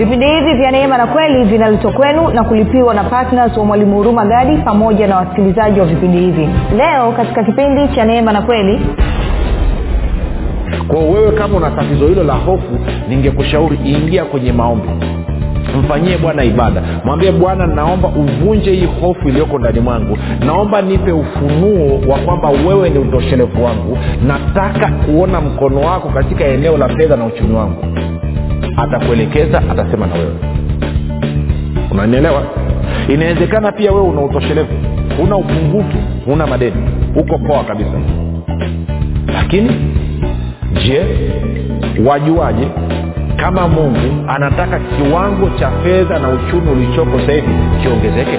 vipindi hivi vya neema na kweli vinaletwa kwenu na kulipiwa na ptns wa mwalimu huruma gadi pamoja na wasikilizaji wa vipindi hivi. Leo katika kipindi cha neema na kweli kwa wewe kama una tatizo hilo la hofu ningekushauri ingia kwenye maombi. Mfanyie bwana ibada. Mwambie bwana naomba uvunje hii hofu iliyoko ndani mwangu. Naomba nipe ufunuo wa kwamba wewe ni utoshelevu wangu. Nataka kuona mkono wako katika eneo la fedha na uchumi wangu atakuelekeza atasema na wewe. Unanielewa? Inawezekana pia wewe una utoshelevu una upungufu una madeni. Uko poa kabisa. Lakini je wajuaje kama mungu anataka kiwango cha fedha na uchumi ulichoko sahivi kiongezeke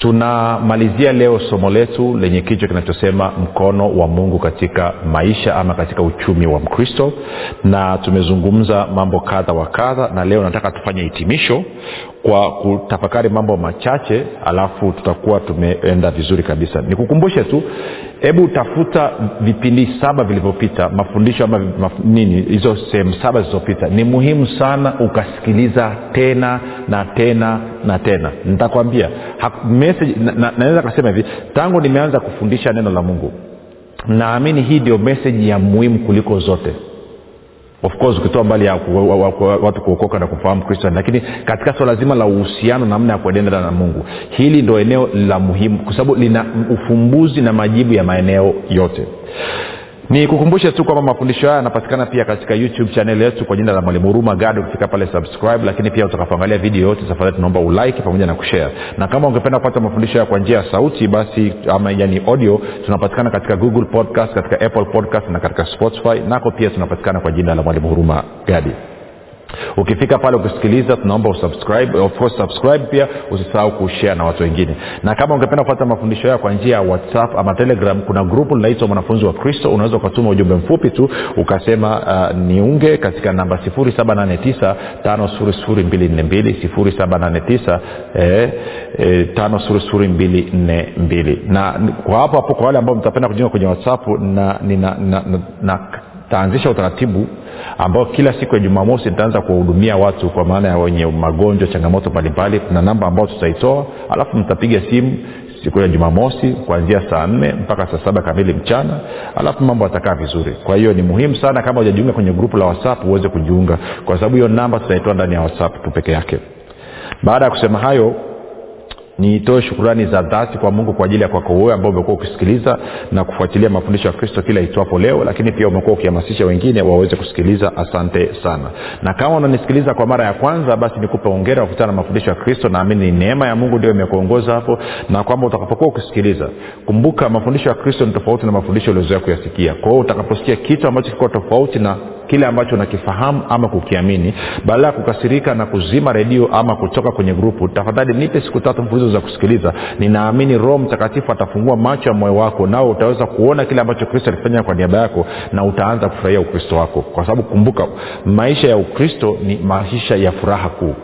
tunamalizia leo somo letu lenye kichwa kinachosema mkono wa mungu katika maisha ama katika uchumi wa mkristo. Na tumezungumza mambo kadha wa kadha na leo nataka tufanye hitimisho kwa kutafakari mambo machache alafu tutakuwa tumeenda vizuri kabisa. Nikukumbushe tu hebu tafuta vipindi saba vilivyopita mafundisho ama maf, nini hizo sehemu saba zilizopita. Ni muhimu sana ukasikiliza tena na tena na tena. Nitakwambia naweza na, na, kasema hivi tangu nimeanza kufundisha neno la mungu naamini hii ndio meseji ya muhimu kuliko zote of course ukitoa mbali ya watu kuokoka na kumfahamu kristo lakini katika swala zima la uhusiano namna ya kuendelea na mungu hili ndo eneo la muhimu kwa sababu lina ufumbuzi na majibu ya maeneo yote ni kukumbushe tu kwamba mafundisho haya yanapatikana pia katika youtube chanel yetu kwa jina la mwalimu huruma gadi ukifika pale subscribe lakini pia utakapoangalia video yote safari tunaomba ulike pamoja na kushare. Na kama ungependa kupata mafundisho haya kwa njia ya sauti basi ama yani audio tunapatikana katika google podcast katika apple podcast na katika spotify. Nako pia tunapatikana kwa jina la mwalimu huruma gadi ukifika pale ukisikiliza tunaomba usubscribe of course subscribe pia usisahau kushare na watu wengine. Na kama ungependa kupata mafundisho hayo kwa njia ya whatsapp ama telegram kuna grupu linaitwa mwanafunzi wa kristo. Unaweza ukatuma ujumbe mfupi tu ukasema uh, niunge katika namba 789 5242 789 eh, 5242 na kwa hapo hapo kwa wale ambao mtapenda kujiunga kwenye whatsapp na, na, na, na, na taanzisha utaratibu ambao kila siku ya jumamosi nitaanza kuwahudumia watu kwa maana ya wenye magonjwa changamoto mbalimbali. Kuna namba ambayo tutaitoa alafu mtapiga simu siku ya jumamosi kuanzia saa nne mpaka saa saba kamili mchana alafu mambo atakaa vizuri. Kwa hiyo ni muhimu sana kama hujajiunga kwenye grupu la whatsapp uweze kujiunga kwa sababu hiyo namba tutaitoa ndani ya whatsapp tu peke yake. Baada ya kusema hayo niitoe shukurani za dhati kwa mungu kwa ajili ya kwako wewe ambao umekuwa ukisikiliza na kufuatilia mafundisho ya kristo kila itwapo leo lakini pia umekuwa ukihamasisha wengine waweze kusikiliza. Asante sana. Na kama unanisikiliza kwa mara ya kwanza basi nikupe ongera kukutana na mafundisho ya kristo. Naamini ni neema ya mungu ndio imekuongoza hapo na kwamba utakapokuwa ukisikiliza kumbuka mafundisho ya kristo ni tofauti na mafundisho uliozoea kuyasikia. Kwa hiyo utakaposikia kitu ambacho kiko tofauti na kile ambacho unakifahamu ama kukiamini badala ya kukasirika na kuzima redio ama kutoka kwenye grupu tafadhali nipe siku tatu mfulizo za kusikiliza ninaamini roho mtakatifu atafungua macho ya moyo wako nao utaweza kuona kile ambacho kristo alifanya kwa niaba yako na utaanza kufurahia ukristo wako. Kwa sababu kumbuka maisha ya ukristo ni maisha ya furaha kuu.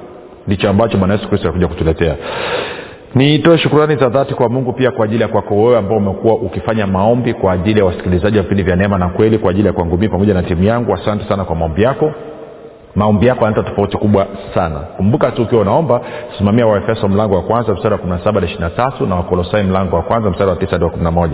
Ndicho ambacho bwana yesu kristo alikuja kutuletea. Niitoe shukurani za dhati kwa mungu pia kwa ajili ya kwako wewe ambao umekuwa ukifanya maombi kwa ajili ya wasikilizaji wa vipindi vya neema na kweli kwa ajili ya kwangu pamoja na timu yangu. Asante sana kwa maombi yako maombi yako yanaleta tofauti kubwa sana. Kumbuka tu ukiwa unaomba simamia waefeso mlango wa kwanza mstari wa 17 hadi 23 na wakolosai mlango wa kwanza mstari wa tisa hadi wa 11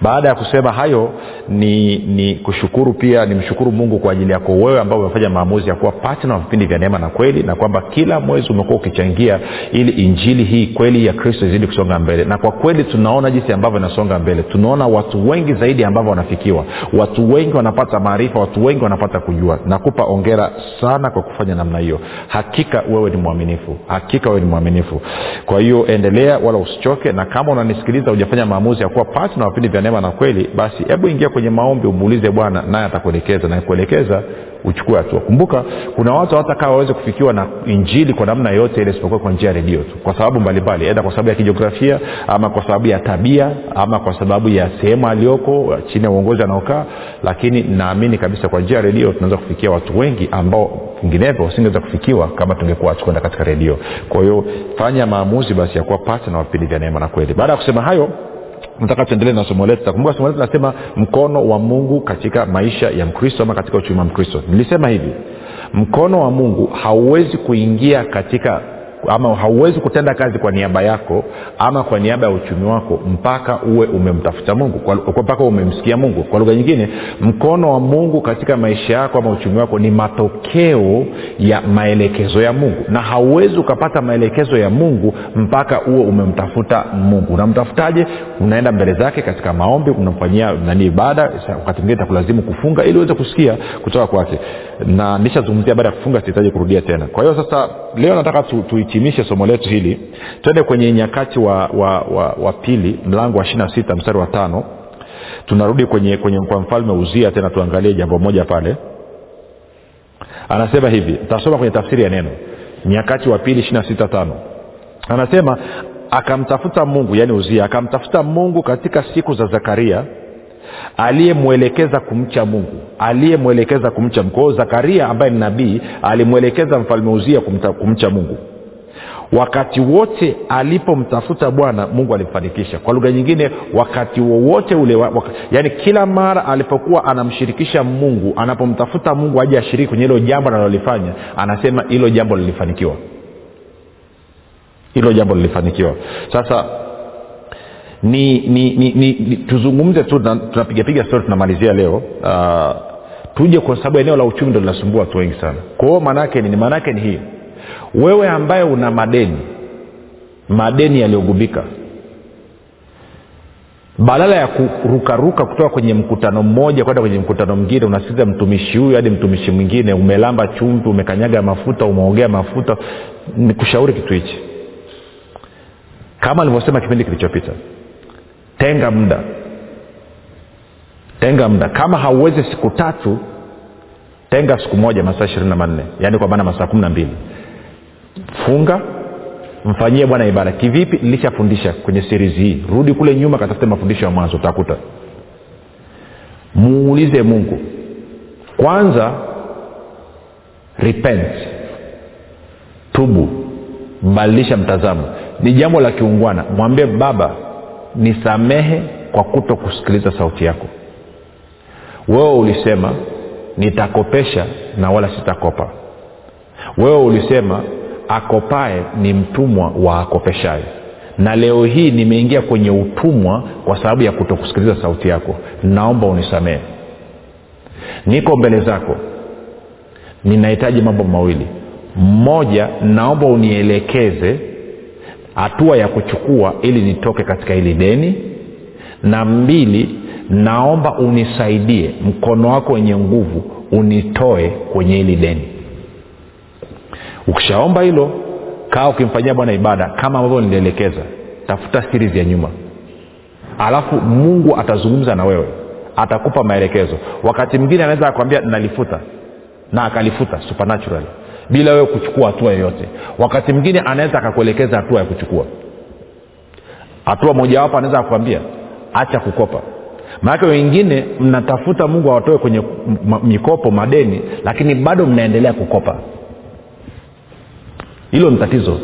baada ya kusema hayo ni ni kushukuru pia ni mshukuru mungu kwa ajili yako wewe ambao umefanya maamuzi ya kuwa patna wa vipindi vya neema na kweli na kwamba kila mwezi umekuwa ukichangia ili injili hii kweli ya kristo izidi kusonga mbele. Na kwa kweli tunaona jinsi ambavyo inasonga mbele. Tunaona watu wengi zaidi ambavyo wanafikiwa. Watu wengi wanapata maarifa watu wengi wanapata kujua. Nakupa ongera sana kwa kufanya namna hiyo. Hakika wewe ni mwaminifu. Hakika wewe ni mwaminifu. Kwa hiyo endelea wala usichoke na kama unanisikiliza hujafanya maamuzi ya kuwa patna wa vipindi vya neema na kweli basi hebu ingia kwenye maombi umuulize bwana naye atakuelekeza. Na kuelekeza uchukue hatua. Kumbuka kuna watu hawatakaa waweze kufikiwa na injili kwa namna yote ile isipokuwa kwa njia ya redio tu. Kwa sababu mbalimbali edha kwa sababu ya kijiografia ama kwa sababu ya tabia ama kwa sababu ya sehemu aliyoko chini ya uongozi anaokaa. Lakini naamini kabisa kwa njia ya redio tunaweza kufikia watu wengi ambao vinginevyo usingeweza kufikiwa kama tungekuwa tukwenda katika redio. Kwa hiyo fanya maamuzi basi ya kuwa pata na vipindi vya neema na kweli. Baada ya kusema hayo nataka tuendelee na somo letu. Takumbuka somo letu nasema mkono wa mungu katika maisha ya mkristo ama katika uchumi wa mkristo. Nilisema hivi mkono wa mungu hauwezi kuingia katika ama hauwezi kutenda kazi kwa niaba yako ama kwa niaba ya uchumi wako mpaka uwe umemtafuta mungu mpaka umemsikia mungu. Kwa lugha nyingine mkono wa mungu katika maisha yako ama uchumi wako ni matokeo ya maelekezo ya mungu. Na hauwezi ukapata maelekezo ya mungu mpaka uwe umemtafuta mungu. Unamtafutaje? Unaenda mbele zake katika maombi unamfanyia nani ibada wakati mwingine takulazimu kufunga ili uweze kusikia kutoka kwake. Na nishazungumzia baada ya kufunga sihitaji kurudia tena. Kwa hiyo sasa leo nataka tu, tuhitimishe somo letu hili twende kwenye nyakati wa, wa, wa, wa pili mlango wa ishiri sita mstari wa tano. Tunarudi kwenye, kwenye kwa mfalme uzia tena tuangalie jambo moja pale. Anasema hivi tasoma kwenye tafsiri ya neno. Nyakati wa pili ishiri sita tano. Anasema akamtafuta mungu yaani uzia akamtafuta mungu katika siku za zakaria aliyemwelekeza kumcha mungu aliyemwelekeza kumcha mungu. Kwao zakaria ambaye ni nabii alimwelekeza mfalme uzia kumta, kumcha mungu wakati wote alipomtafuta bwana mungu alimfanikisha. Kwa lugha nyingine wakati wowote ule waka, yaani kila mara alipokuwa anamshirikisha mungu anapomtafuta mungu aje ashiriki kwenye hilo jambo analolifanya anasema hilo jambo lilifanikiwa. Hilo jambo lilifanikiwa. Sasa ni, ni, ni, ni, ni tuzungumze tu tunapigapiga stori tunamalizia leo. Uh, tuje kwa sababu eneo la uchumi ndo linasumbua watu wengi sana. Kwa hiyo maanaake ni maanaake ni hii wewe ambaye una madeni madeni yaliyogubika badala ya kurukaruka kutoka kwenye mkutano mmoja kwenda kwenye mkutano mwingine unasikiza mtumishi huyu hadi mtumishi mwingine umelamba chumvi umekanyaga mafuta umeongea mafuta ni kushauri kitu hichi. Kama alivyosema kipindi kilichopita tenga muda tenga muda. Kama hauwezi siku tatu tenga siku moja masaa ishirini na manne yaani kwa maana masaa kumi na mbili funga mfanyie bwana ibada. Kivipi? Nilishafundisha kwenye series hii. Rudi kule nyuma katafute mafundisho ya mwanzo utakuta. Muulize mungu. Kwanza repent. Tubu. Badilisha mtazamo. Ni jambo la kiungwana. Mwambie baba nisamehe kwa kuto kusikiliza sauti yako. Wewe ulisema nitakopesha na wala sitakopa. Wewe ulisema akopae ni mtumwa wa akopeshaye. Na leo hii nimeingia kwenye utumwa kwa sababu ya kutokusikiliza sauti yako. Naomba unisamehe. Niko mbele zako. Ninahitaji mambo mawili. Mmoja naomba unielekeze hatua ya kuchukua ili nitoke katika hili deni. Na mbili naomba unisaidie mkono wako wenye nguvu unitoe kwenye hili deni ukishaomba hilo kaa ukimfanyia bwana ibada kama ambavyo nilielekeza. Tafuta series ya nyuma. Alafu mungu atazungumza na wewe. Atakupa maelekezo. Wakati mwingine anaweza akwambia nalifuta. Na akalifuta supernatural bila wewe kuchukua hatua yoyote. Wakati mwingine anaweza akakuelekeza hatua ya kuchukua. Hatua mojawapo anaweza akuambia acha kukopa. Maanake wengine mnatafuta mungu awatoe kwenye mikopo madeni lakini bado mnaendelea kukopa hilo ni tatizo.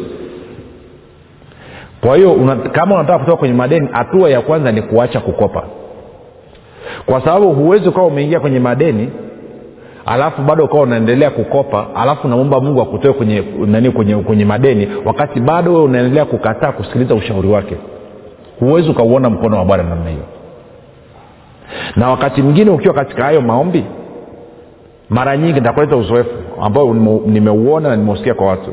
Kwa hiyo una, kama unataka kutoka kwenye madeni hatua ya kwanza ni kuacha kukopa. Kwa sababu huwezi ukawa umeingia kwenye madeni alafu bado ukawa unaendelea kukopa alafu namwomba mungu akutoe kwenye kwenye, kwenye madeni wakati bado wewe unaendelea kukataa kusikiliza ushauri wake. Huwezi ukauona mkono wa bwana namna hiyo. Na wakati mwingine ukiwa katika hayo maombi mara nyingi nitakuleta uzoefu ambao nimeuona na nimeusikia kwa watu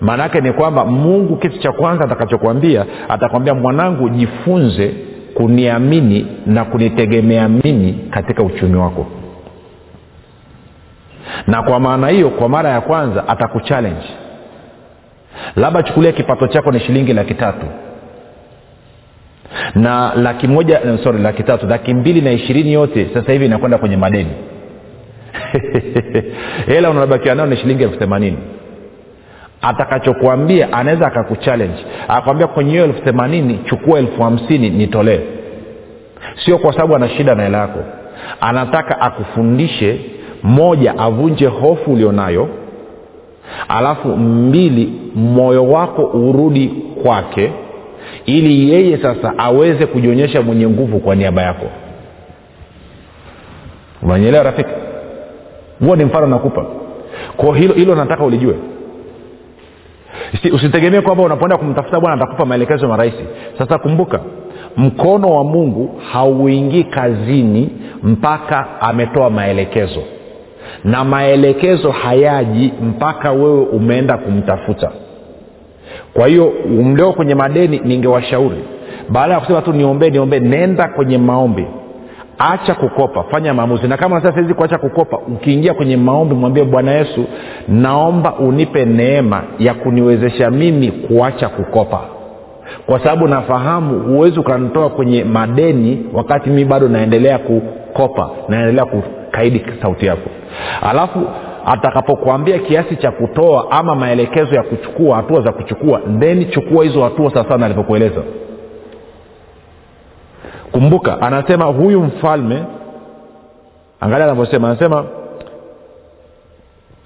maana yake ni kwamba mungu kitu cha kwanza atakachokwambia atakwambia mwanangu jifunze kuniamini na kunitegemea mimi katika uchumi wako. Na kwa maana hiyo kwa mara ya kwanza atakuchallenge. Labda chukulia kipato chako ni shilingi laki tatu. Na laki moja sorry laki tatu laki mbili na ishirini yote sasa hivi inakwenda kwenye madeni. Hela unabakiwa nayo ni shilingi elfu themanini atakachokuambia anaweza akakuchallenge. Akakwambia kwenye hiyo elfu themanini chukua elfu hamsini nitolee. Sio kwa sababu ana shida na hela yako. Anataka akufundishe moja avunje hofu ulionayo alafu mbili moyo wako urudi kwake ili yeye sasa aweze kujionyesha mwenye nguvu kwa niaba yako. Unanyelewa rafiki? Huo ni mfano nakupa. Kwao hilo hilo nataka ulijue usitegemee kwamba unapoenda kumtafuta bwana atakupa maelekezo marahisi sasa kumbuka mkono wa mungu hauingii kazini mpaka ametoa maelekezo. Na maelekezo hayaji mpaka wewe umeenda kumtafuta. Kwa hiyo mlio kwenye madeni ningewashauri. Baada ya kusema tu niombee niombee nenda kwenye maombi acha kukopa fanya maamuzi. Na kama sasa hizi kuacha kukopa ukiingia kwenye maombi mwambie bwana yesu naomba unipe neema ya kuniwezesha mimi kuacha kukopa. Kwa sababu nafahamu huwezi ukanitoa kwenye madeni wakati mimi bado naendelea kukopa naendelea kukaidi sauti yako. Alafu atakapokuambia kiasi cha kutoa ama maelekezo ya kuchukua hatua za kuchukua theni chukua hizo hatua sawasawa alivyokueleza kumbuka anasema huyu mfalme angalia anavyosema anasema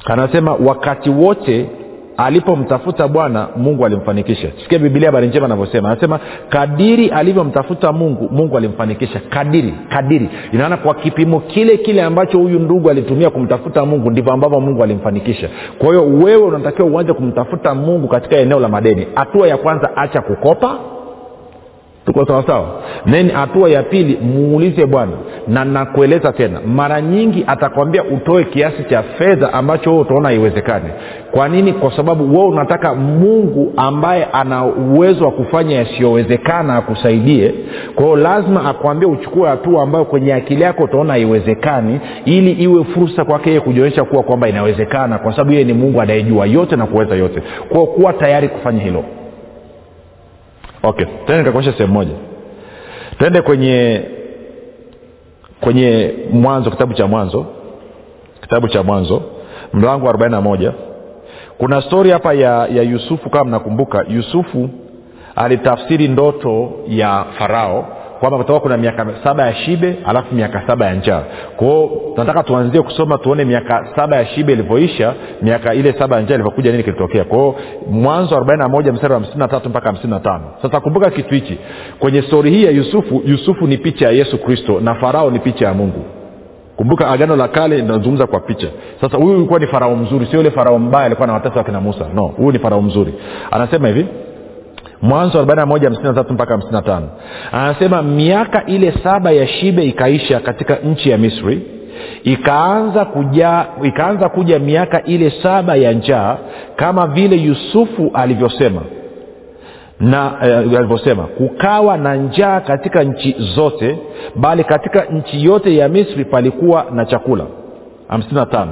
anasema wakati wote alipomtafuta bwana mungu alimfanikisha. Sikia bibilia habari njema anavyosema. Anasema kadiri alivyomtafuta mungu mungu alimfanikisha. Kadiri kadiri. Inaona kwa kipimo kile kile ambacho huyu ndugu alitumia kumtafuta mungu ndivyo ambavyo mungu alimfanikisha. Kwa hiyo wewe unatakiwa uanze kumtafuta mungu katika eneo la madeni. Hatua ya kwanza acha kukopa tuko sawasawa then hatua ya pili muulize bwana. Na nakueleza tena mara nyingi atakwambia utoe kiasi cha fedha ambacho wewe utaona haiwezekani. Kwa nini? Kwa sababu wewe unataka mungu ambaye ana uwezo wa kufanya yasiyowezekana akusaidie. Kwa hiyo lazima akwambie uchukue hatua ambayo kwenye akili yako utaona haiwezekani ili iwe fursa kwake yeye kujionyesha kuwa kwamba inawezekana kwa sababu yeye ni mungu anayejua yote na kuweza yote. Kwao kuwa tayari kufanya hilo okay. Tena nikakuonyesha sehemu moja. Twende kwenye kwenye mwanzo kitabu cha mwanzo. Kitabu cha mwanzo mlango wa 41 kuna stori hapa ya, ya yusufu kama mnakumbuka yusufu alitafsiri ndoto ya farao kwamba kutakuwa kuna miaka saba ya shibe alafu miaka saba ya njaa. Kwao tunataka tuanzie kusoma tuone miaka saba ya shibe ilivyoisha miaka ile saba ya njaa ilivyokuja nini kilitokea. Kwao mwanzo 41 mstari wa 53 mpaka 55 sasa kumbuka kitu hichi. Kwenye stori hii ya yusufu yusufu ni picha ya yesu kristo na farao ni picha ya mungu. Kumbuka agano la kale linazungumza kwa picha. Sasa huyu ulikuwa ni farao mzuri sio yule farao mbaya alikuwa na watesa wakina musa. No huyu ni farao mzuri. Anasema hivi mwanzo 41 mpaka 55 anasema miaka ile saba ya shibe ikaisha katika nchi ya misri ikaanza kuja ikaanza kuja miaka ile saba ya njaa kama vile yusufu alivyosema. Na eh, alivyosema kukawa na njaa katika nchi zote bali katika nchi yote ya misri palikuwa na chakula. 55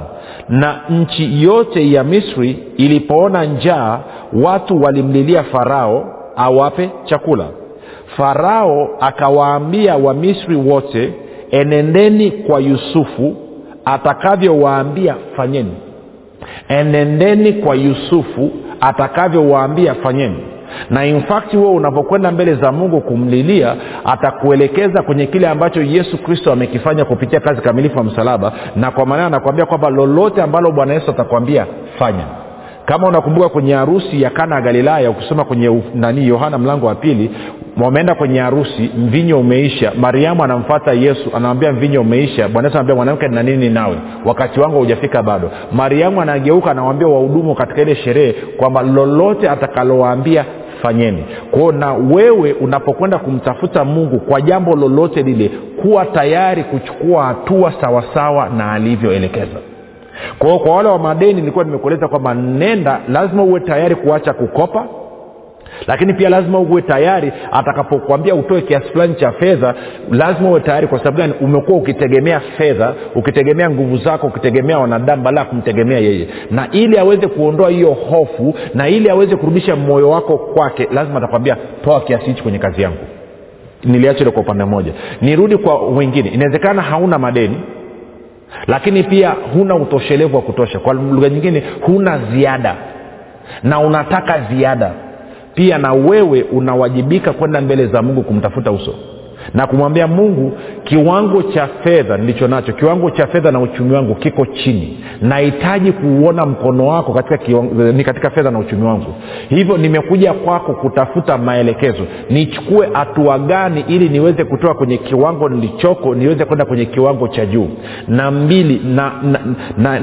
na nchi yote ya misri ilipoona njaa watu walimlilia farao awape chakula. Farao akawaambia wamisri wote enendeni kwa yusufu atakavyowaambia fanyeni. Enendeni kwa yusufu atakavyowaambia fanyeni. Na infakti huo unapokwenda mbele za mungu kumlilia atakuelekeza kwenye kile ambacho yesu kristo amekifanya kupitia kazi kamilifu ya msalaba. Na kwa maana anakuambia kwamba lolote ambalo bwana yesu atakwambia fanya kama unakumbuka kwenye harusi ya kana ya galilaya ukisoma kwenye nani yohana mlango wa pili wameenda kwenye harusi mvinyo umeisha. Mariamu anamfata yesu anamwambia mvinyo umeisha. Bwana yesu anambia mwanamke na nini nawe? Wakati wangu haujafika bado. Mariamu anageuka anawambia wahudumu katika ile sherehe kwamba lolote atakalowaambia fanyeni. Kwao na wewe unapokwenda kumtafuta mungu kwa jambo lolote lile kuwa tayari kuchukua hatua sawasawa na alivyoelekeza kwa hiyo kwa wale wa madeni nilikuwa nimekueleza kwamba nenda lazima uwe tayari kuacha kukopa lakini pia lazima uwe tayari atakapokuambia utoe kiasi fulani cha fedha lazima uwe tayari kwa sababu gani? Umekuwa ukitegemea fedha ukitegemea nguvu zako ukitegemea wanadamu badala ya kumtegemea yeye. Na ili aweze kuondoa hiyo hofu na ili aweze kurudisha moyo wako kwake lazima atakwambia toa kiasi hichi kwenye kazi yangu. Niliacha ile kwa upande mmoja. Nirudi kwa wengine. Inawezekana hauna madeni lakini pia huna utoshelevu wa kutosha. Kwa lugha nyingine huna ziada. Na unataka ziada. Pia na wewe unawajibika kwenda mbele za mungu kumtafuta uso na kumwambia mungu kiwango cha fedha nilicho nacho kiwango cha fedha na uchumi wangu kiko chini. Nahitaji kuuona mkono wako katika, katika fedha na uchumi wangu. Hivyo nimekuja kwako kutafuta maelekezo. Nichukue hatua gani ili niweze kutoka kwenye kiwango nilichoko niweze kwenda kwenye kiwango cha juu? Na mbili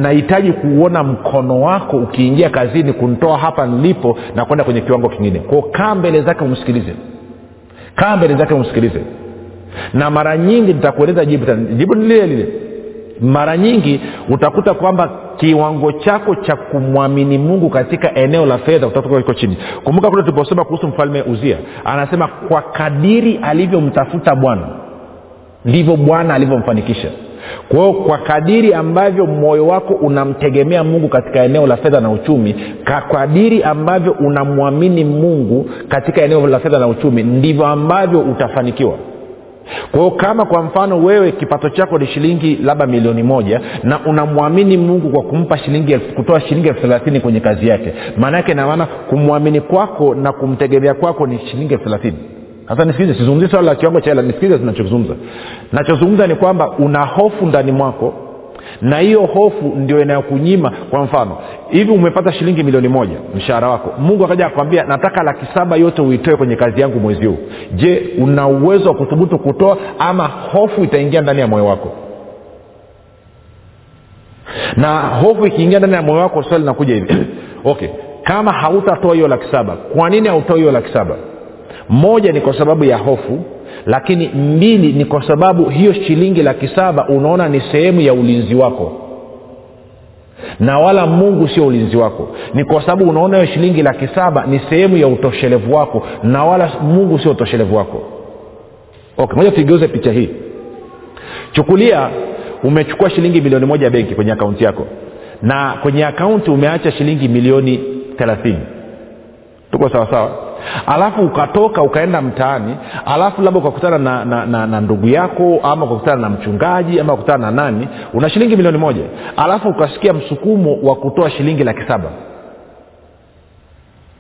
nahitaji na, na, na kuuona mkono wako ukiingia kazini kuntoa hapa nilipo na kwenda kwenye kiwango kingine. Kwao kaa mbele zake umsikilize. Kaa mbele zake umsikilize na mara nyingi nitakueleza jibu jibu ni lile lile. Mara nyingi utakuta kwamba kiwango chako cha kumwamini mungu katika eneo la fedha utakuta iko chini. Kumbuka kule tuliposema kuhusu mfalme uzia anasema kwa kadiri alivyomtafuta bwana ndivyo bwana alivyomfanikisha. Kwa kwa kadiri ambavyo moyo wako unamtegemea mungu katika eneo la fedha na uchumi kwa kadiri ambavyo unamwamini mungu katika eneo la fedha na uchumi ndivyo ambavyo utafanikiwa kwa hiyo kama kwa mfano wewe kipato chako ni shilingi labda milioni moja na unamwamini mungu kwa kumpa shilingi kutoa shilingi elfu thelathini kwenye kazi yake maana yake namaana kumwamini kwako na kumtegemea kwako ni shilingi elfu thelathini. Sasa nisikilize sizungumzi swala la kiwango cha hela nisikilize zinachozungumza nachozungumza ni kwamba una hofu ndani mwako na hiyo hofu ndio inayokunyima kwa mfano hivi umepata shilingi milioni moja mshahara wako. Mungu akaja akwambia nataka laki saba yote uitoe kwenye kazi yangu mwezi huu. Je una uwezo wa kuthubutu kutoa ama hofu itaingia ndani ya moyo wako? Na hofu ikiingia ndani ya moyo wako swali linakuja hivi. Okay kama hautatoa hiyo laki saba kwa nini hautoi hiyo laki saba? Moja ni kwa sababu ya hofu lakini mbili ni kwa sababu hiyo shilingi laki saba unaona ni sehemu ya ulinzi wako. Na wala mungu sio ulinzi wako. Ni kwa sababu unaona hiyo shilingi laki saba ni sehemu ya utoshelevu wako na wala mungu sio utoshelevu wako. Okay moja tuigeuze picha hii. Chukulia umechukua shilingi milioni moja benki kwenye akaunti yako na kwenye akaunti umeacha shilingi milioni thelathini. Tuko sawasawa alafu ukatoka ukaenda mtaani alafu labda ukakutana na, na, na, na ndugu yako ama ukakutana na mchungaji ama ukakutana na nani una shilingi milioni moja. Alafu ukasikia msukumo wa kutoa shilingi laki saba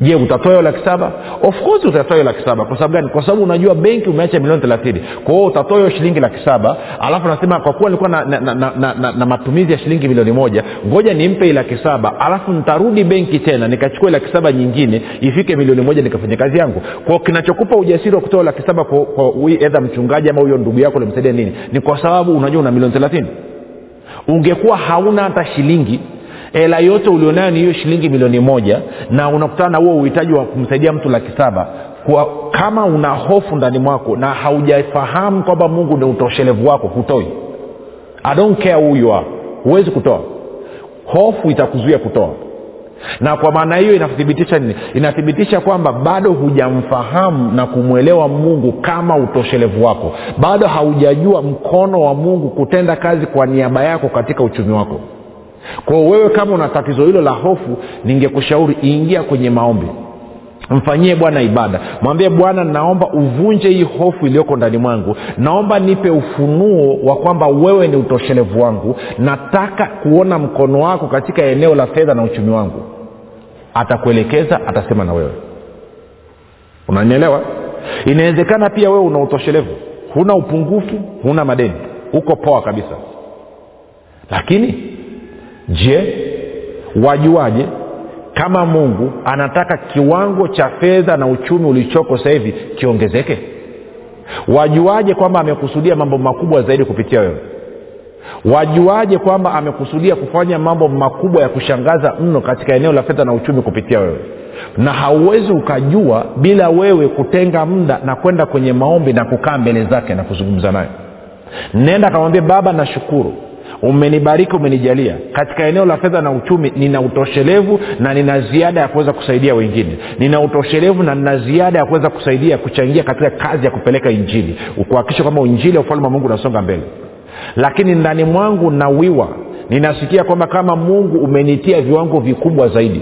je utatoa hiyo laki saba? Of course utatoa hiyo laki saba. Kwa sababu gani? Kwa sababu unajua benki umeacha milioni thelathini. Kwa hiyo utatoa hiyo shilingi laki saba alafu nasema kwa kuwa nilikuwa na, na, na, na, na, na, matumizi ya shilingi milioni moja ngoja nimpe hii laki saba alafu nitarudi benki tena nikachukua laki saba nyingine ifike milioni moja nikafanya kazi yangu. Kwao kinachokupa ujasiri wa kutoa laki saba kwa, kwa edha mchungaji ama huyo ndugu yako limsaidia nini? Ni kwa sababu unajua una milioni thelathini. Ungekuwa hauna hata shilingi hela yote ulionayo ni hiyo shilingi milioni moja na unakutana na huo uhitaji wa kumsaidia mtu laki saba. Kwa kama una hofu ndani mwako na haujafahamu kwamba mungu ni utoshelevu wako hutoi. I don't care who you are. Huwezi kutoa. Hofu itakuzuia kutoa. Na kwa maana hiyo inathibitisha nini? Inathibitisha kwamba bado hujamfahamu na kumwelewa mungu kama utoshelevu wako. Bado haujajua mkono wa mungu kutenda kazi kwa niaba yako katika uchumi wako kwao wewe kama una tatizo hilo la hofu ningekushauri ingia kwenye maombi. Mfanyie bwana ibada. Mwambie bwana naomba uvunje hii hofu iliyoko ndani mwangu. Naomba nipe ufunuo wa kwamba wewe ni utoshelevu wangu. Nataka kuona mkono wako katika eneo la fedha na uchumi wangu. Atakuelekeza atasema na wewe. Unanielewa? Inawezekana pia wewe una utoshelevu. Huna upungufu huna madeni. Uko poa kabisa. Lakini je wajuaje kama mungu anataka kiwango cha fedha na uchumi ulichoko sasa hivi kiongezeke? Wajuaje kwamba amekusudia mambo makubwa zaidi kupitia wewe? Wajuaje kwamba amekusudia kufanya mambo makubwa ya kushangaza mno katika eneo la fedha na uchumi kupitia wewe? Na hauwezi ukajua bila wewe kutenga muda na kwenda kwenye maombi na kukaa mbele zake na kuzungumza naye. Nenda akamwambia baba nashukuru umenibariki umenijalia. Katika eneo la fedha na uchumi nina utoshelevu na nina ziada ya kuweza kusaidia wengine. Nina utoshelevu na nina ziada ya kuweza kusaidia kuchangia katika kazi ya kupeleka injili. Kuhakikisha kwamba injili ya ufalme wa mungu unasonga mbele. Lakini ndani mwangu nawiwa. Ninasikia kwamba kama mungu umenitia viwango vikubwa zaidi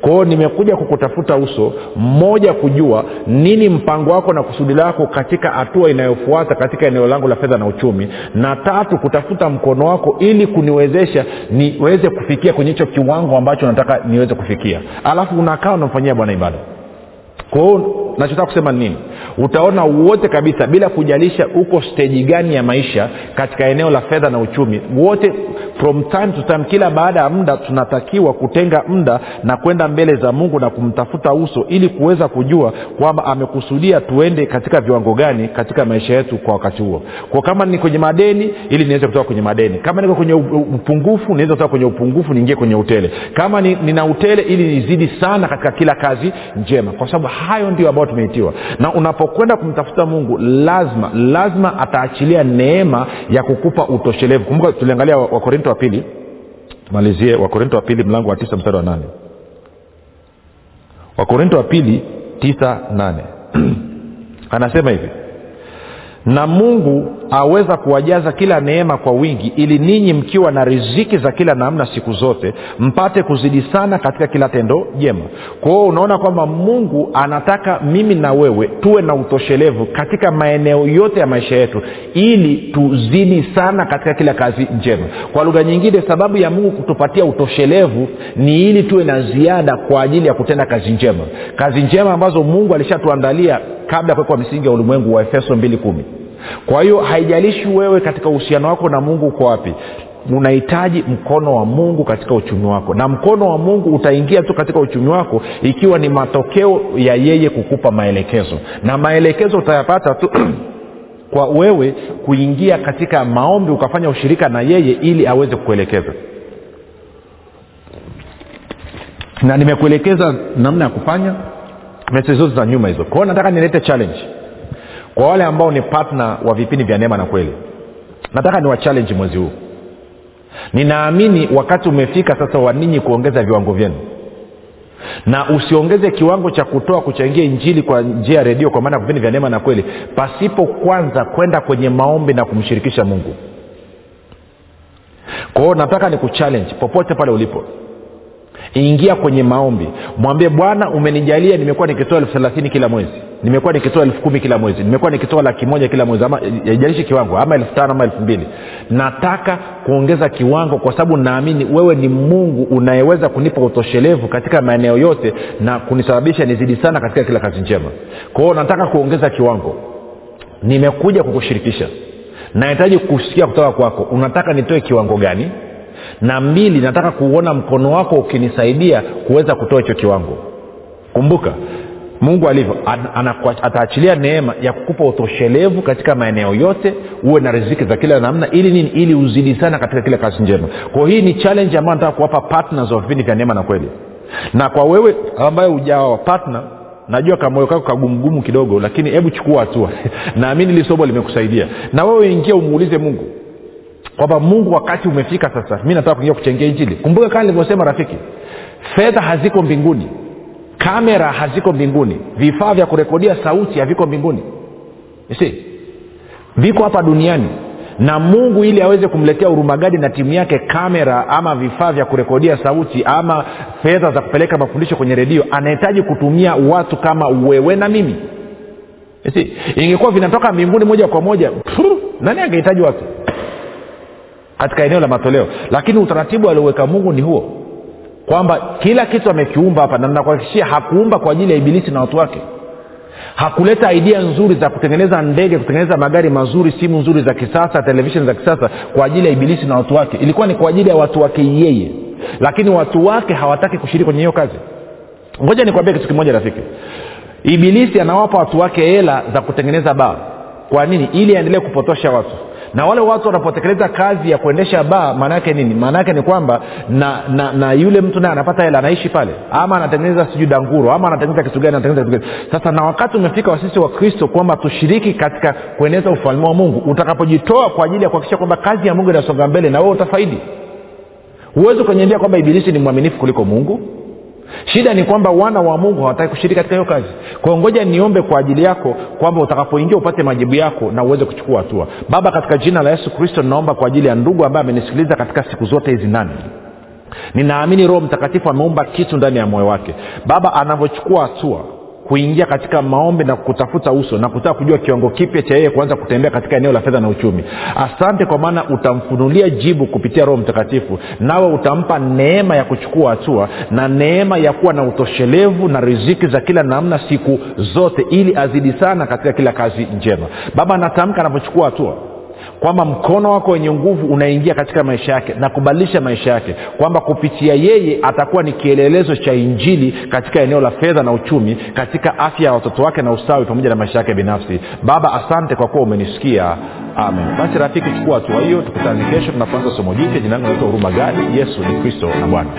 kwa nimekuja kukutafuta uso mmoja kujua nini mpango wako na kusudi lako katika hatua inayofuata katika eneo langu la fedha na uchumi na tatu kutafuta mkono wako ili kuniwezesha niweze kufikia kwenye hicho kiwango ambacho nataka niweze kufikia. Alafu unakaa unamfanyia bwana ibada. Kwa hiyo nachotaka kusema nini utaona wote kabisa bila kujalisha uko steji gani ya maisha katika eneo la fedha na uchumi. Wote from time to time kila baada ya muda tunatakiwa kutenga muda na kwenda mbele za mungu na kumtafuta uso ili kuweza kujua kwamba amekusudia tuende katika viwango gani katika maisha yetu kwa wakati huo. Kwa kama ni kwenye madeni ili niweze kutoka kwenye madeni. Kama niko kwenye upungufu niweze kutoka kwenye upungufu niingie kwenye utele. Kama ni, nina utele ili nizidi sana katika kila kazi njema. Kwa sababu hayo ndio ambayo tumeitiwa. Na unapokwenda kumtafuta mungu lazima lazima ataachilia neema ya kukupa utoshelevu. Kumbuka tuliangalia wakorinto wa pili. Tumalizie wakorinto wa pili mlango wa tisa mstari wa nane. Wakorinto wa pili tisa nane. Anasema hivi na mungu aweza kuwajaza kila neema kwa wingi ili ninyi mkiwa na riziki za kila namna siku zote mpate kuzidi sana katika kila tendo jema. Kwa hiyo unaona kwamba mungu anataka mimi na wewe tuwe na utoshelevu katika maeneo yote ya maisha yetu ili tuzidi sana katika kila kazi njema. Kwa lugha nyingine sababu ya mungu kutupatia utoshelevu ni ili tuwe na ziada kwa ajili ya kutenda kazi njema. Kazi njema ambazo mungu alishatuandalia kabla ya kuwekwa misingi ya ulimwengu wa efeso 2 kumi kwa hiyo haijalishi wewe katika uhusiano wako na mungu uko wapi unahitaji mkono wa mungu katika uchumi wako. Na mkono wa mungu utaingia tu katika uchumi wako ikiwa ni matokeo ya yeye kukupa maelekezo. Na maelekezo utayapata tu kwa wewe kuingia katika maombi ukafanya ushirika na yeye ili aweze kukuelekeza. Na nimekuelekeza namna ya kufanya meseji zote za nyuma hizo. Kwao nataka nilete challenge kwa wale ambao ni partner wa vipindi vya neema na kweli nataka ni wachallenji mwezi huu. Ninaamini wakati umefika sasa wa ninyi kuongeza viwango vyenu. Na usiongeze kiwango cha kutoa kuchangia injili kwa njia ya redio kwa maana ya vipindi vya neema na kweli pasipo kwanza kwenda kwenye maombi na kumshirikisha mungu. Kwa hiyo nataka ni kuchallenge popote pale ulipo ingia kwenye maombi. Mwambie bwana umenijalia nimekuwa nikitoa elfu thelathini kila mwezi. Nimekuwa nikitoa elfu kumi kila mwezi. Nimekuwa nikitoa laki moja kila mwezi. Ama kiwango ama elfu tano ama elfu mbili. Nataka kuongeza kiwango kwa sababu naamini wewe ni mungu unayeweza kunipa utoshelevu katika maeneo yote na kunisababisha nizidi sana katika kila kazi njema. Kwa nataka kuongeza kiwango. Nimekuja kukushirikisha. Nahitaji kusikia kutoka kwako. Unataka nitoe kiwango gani na mbili nataka kuuona mkono wako ukinisaidia kuweza kutoa hicho kiwango. Kumbuka mungu alivyo ataachilia neema ya kukupa utoshelevu katika maeneo yote uwe na riziki za kila namna ili nini? Ili uzidi sana katika kila kazi njema. Kwa hii ni challenge ambayo nataka kuwapa partners wa vipindi vya neema na kweli. Na kwa wewe ambaye ujawa partner najua kamoyo kako kagumgumu kidogo lakini hebu chukua hatua. Naamini hili limekusaidia. Na wewe ingia umuulize mungu kwamba mungu wakati umefika sasa mi nataka kuingia kuchangia injili. Kumbuka kama nilivyosema rafiki fedha haziko mbinguni kamera haziko mbinguni vifaa vya kurekodia sauti haviko mbinguni. Si viko hapa duniani. Na mungu ili aweze kumletea urumagadi na timu yake kamera ama vifaa vya kurekodia sauti ama fedha za kupeleka mafundisho kwenye redio anahitaji kutumia watu kama wewe na mimi. Si ingekuwa vinatoka mbinguni moja kwa moja pfu, nani angehitaji watu katika eneo la matoleo. Lakini utaratibu alioweka mungu ni huo kwamba kila kitu amekiumba hapa na nakuhakikishia hakuumba kwa ajili ya ibilisi na watu wake. Hakuleta idea nzuri za kutengeneza ndege kutengeneza magari mazuri simu nzuri za kisasa televishen za kisasa kwa ajili ya ibilisi na watu wake. Ilikuwa ni kwa ajili ya watu wake yeye. Lakini watu wake hawataki kushiriki kwenye hiyo kazi. Ngoja nikwambie kitu kimoja rafiki. Ibilisi anawapa watu wake hela za kutengeneza baa. Kwa nini? Ili aendelee kupotosha watu na wale watu wanapotekeleza kazi ya kuendesha baa maana yake nini? Maana yake ni kwamba na, na na yule mtu naye anapata hela anaishi pale. Ama anatengeneza sijui danguro ama anatengeneza kitu gani anatengeneza kitu gani. Sasa na wakati umefika wasisi wa kristo kwamba tushiriki katika kueneza ufalme wa mungu utakapojitoa kwa ajili ya kuhakikisha kwamba kazi ya mungu inasonga mbele na wewe utafaidi. Huwezi ukaniambia kwamba ibilisi ni mwaminifu kuliko mungu shida ni kwamba wana wa mungu hawataki kushiriki katika hiyo kazi. Kwao ngoja niombe kwa ajili yako kwamba utakapoingia upate majibu yako na uweze kuchukua hatua. Baba katika jina la yesu kristo ninaomba kwa ajili ya ndugu ambaye amenisikiliza katika siku zote hizi nane. Ninaamini roho mtakatifu ameumba kitu ndani ya moyo wake. Baba anavyochukua hatua kuingia katika maombi na kutafuta uso na kutaka kujua kiwango kipya cha yeye kuanza kutembea katika eneo la fedha na uchumi. Asante kwa maana utamfunulia jibu kupitia roho mtakatifu nawe utampa neema ya kuchukua hatua na neema ya kuwa na utoshelevu na riziki za kila namna siku zote ili azidi sana katika kila kazi njema. Baba natamka anapochukua hatua kwamba mkono wako wenye nguvu unaingia katika maisha yake na kubadilisha maisha yake kwamba kupitia yeye atakuwa ni kielelezo cha injili katika eneo la fedha na uchumi katika afya ya watoto wake na ustawi pamoja na maisha yake binafsi. Baba asante kwa kuwa umenisikia. Amen. Basi rafiki chukua hatua hiyo tukutane kesho tunapoanza somo jipya. Jina langu naitwa huruma gadi. Yesu ni kristo na bwana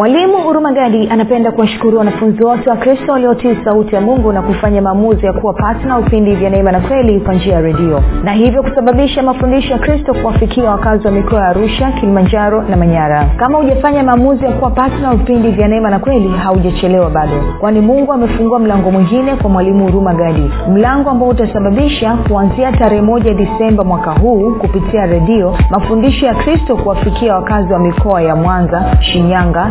mwalimu hurumagadi anapenda kuwashukuru wanafunzi wote wa kristo waliotii sauti ya mungu na kufanya maamuzi ya kuwa patna vipindi vya neema na kweli kwa njia ya redio. Na hivyo kusababisha mafundisho ya kristo kuwafikia wakazi wa mikoa ya arusha kilimanjaro na manyara. Kama hujafanya maamuzi ya kuwa patna vipindi vya neema na kweli haujachelewa bado. Kwani mungu amefungua mlango mwingine kwa mwalimu huruma gadi mlango ambao utasababisha kuanzia tarehe moja disemba mwaka huu kupitia redio mafundisho ya kristo kuwafikia wakazi wa mikoa ya mwanza shinyanga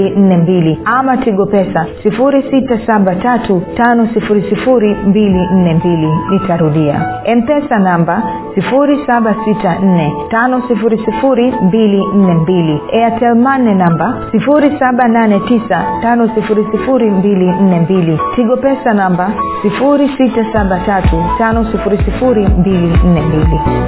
7895242 ama tigo pesa 6735242 nitarudia. Mpesa namba 7645242 airtelmane namba 7895242 tigo pesa namba 6735242 umekuwa